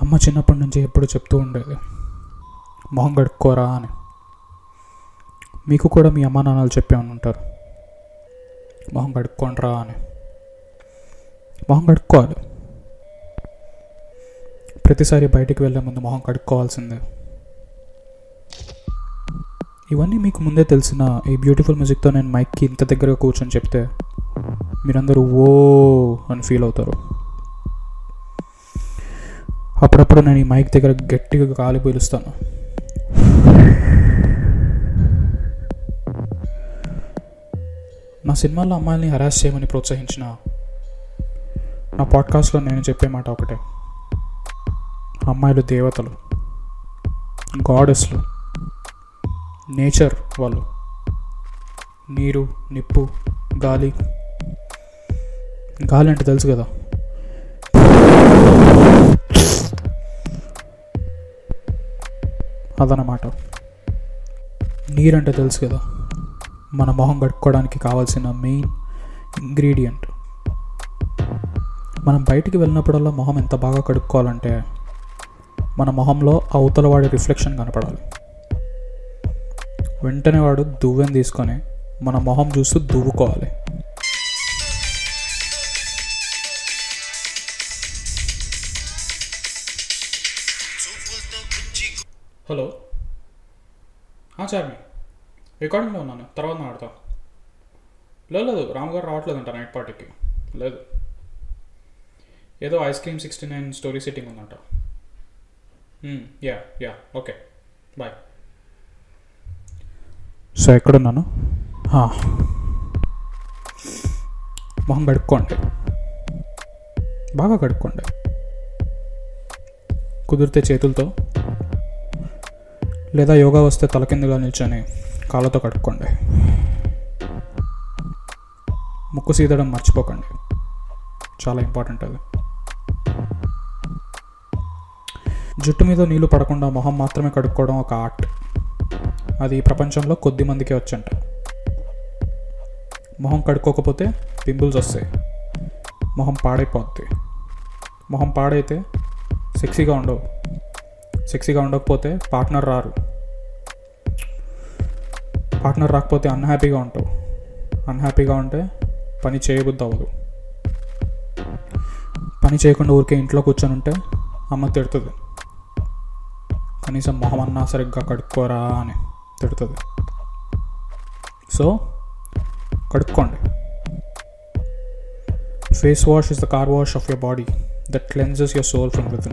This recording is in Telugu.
అమ్మ చిన్నప్పటి నుంచి ఎప్పుడు చెప్తూ ఉండేది మొహం కడుక్కోరా అని. మీకు కూడా మీ అమ్మా నాన్నలు చెప్పే ఉంటారు. మొహం కడుక్కోండిరా అని. మొహం కడుక్కోవాలి. ప్రతిసారి బయటికి వెళ్ళే ముందు మొహం కడుక్కోవాల్సిందే. ఇవన్నీ మీకు ముందే తెలిసిన ఈ బ్యూటిఫుల్ మ్యూజిక్తో నేను మైక్కి ఇంత దగ్గరగా కూర్చొని చెప్తే మీరందరూ ఓ అని ఫీల్ అవుతారు. అప్పుడప్పుడు నేను ఈ మైక్ దగ్గర గట్టిగా గాలి పీలుస్తాను. నా సినిమాల్లో అమ్మాయిల్ని హరాస్ చేయమని ప్రోత్సహించిన నా పాడ్కాస్ట్లో నేను చెప్పే మాట ఒకటే. అమ్మాయిలు దేవతలు గాడెస్లు నేచర్ వాళ్ళు నీరు నిప్పు గాలి గాలి అంటే తెలుసు కదా? అదనమాట. నీరంటే తెలుసు కదా మన మొహం కడుక్కోవడానికి కావాల్సిన మెయిన్ ఇంగ్రీడియంట్. మనం బయటికి వెళ్ళినప్పుడల్లా మొహం ఎంత బాగా కడుక్కోవాలంటే మన మొహంలో అవతల వాడి రిఫ్లెక్షన్ కనపడాలి. వెంటనే వాడు దువ్వెని తీసుకొని మన మొహం చూస్తూ దువ్వుకోవాలి. హలో. చార్మి. రికార్డింగ్లో ఉన్నాను. తర్వాత మాడతా లేదు లేదు రాముగారు రావట్లేదంట నైట్ పార్టీకి. లేదు. ఏదో ice cream sixty nine story setting ఉందంట. Yeah yeah okay bye so ఎక్కడున్నాను? మొహం కడుక్కోండి. బాగా కడుక్కోండి. కుదిరితే చేతులతో. లేదా యోగా వస్తే తలకిందుగా నిల్చొని కాళ్ళతో కడుక్కోండి ముక్కు సీదడం మర్చిపోకండి. చాలా ఇంపార్టెంట్ అది. జుట్టు మీద నీళ్ళు పడకుండా మొహం మాత్రమే కడుక్కోవడం ఒక ఆర్ట్. అది ప్రపంచంలో కొద్ది మందికే వచ్చంట. మొహం కడుక్కోకపోతే పింపుల్స్ వస్తాయి. మొహం పాడైపోద్ది. మొహం పాడైతే సెక్సీగా ఉండవు. సెక్సీగా ఉండకపోతే పార్ట్నర్ రారు. పార్ట్నర్ రాకపోతే అన్హ్యాపీగా ఉంటావు. అన్హ్యాపీగా ఉంటే పని చేయబుద్ధి అవ్వదు. పని చేయకుండా ఊరికే ఇంట్లో కూర్చొని ఉంటే అమ్మ తిడుతుంది. కనీసం మొహం అన్నా సరిగ్గా కడుక్కోరా అని తిడుతుంది. So కడుక్కోండి. Face wash is the car wash of your body that cleanses your soul from with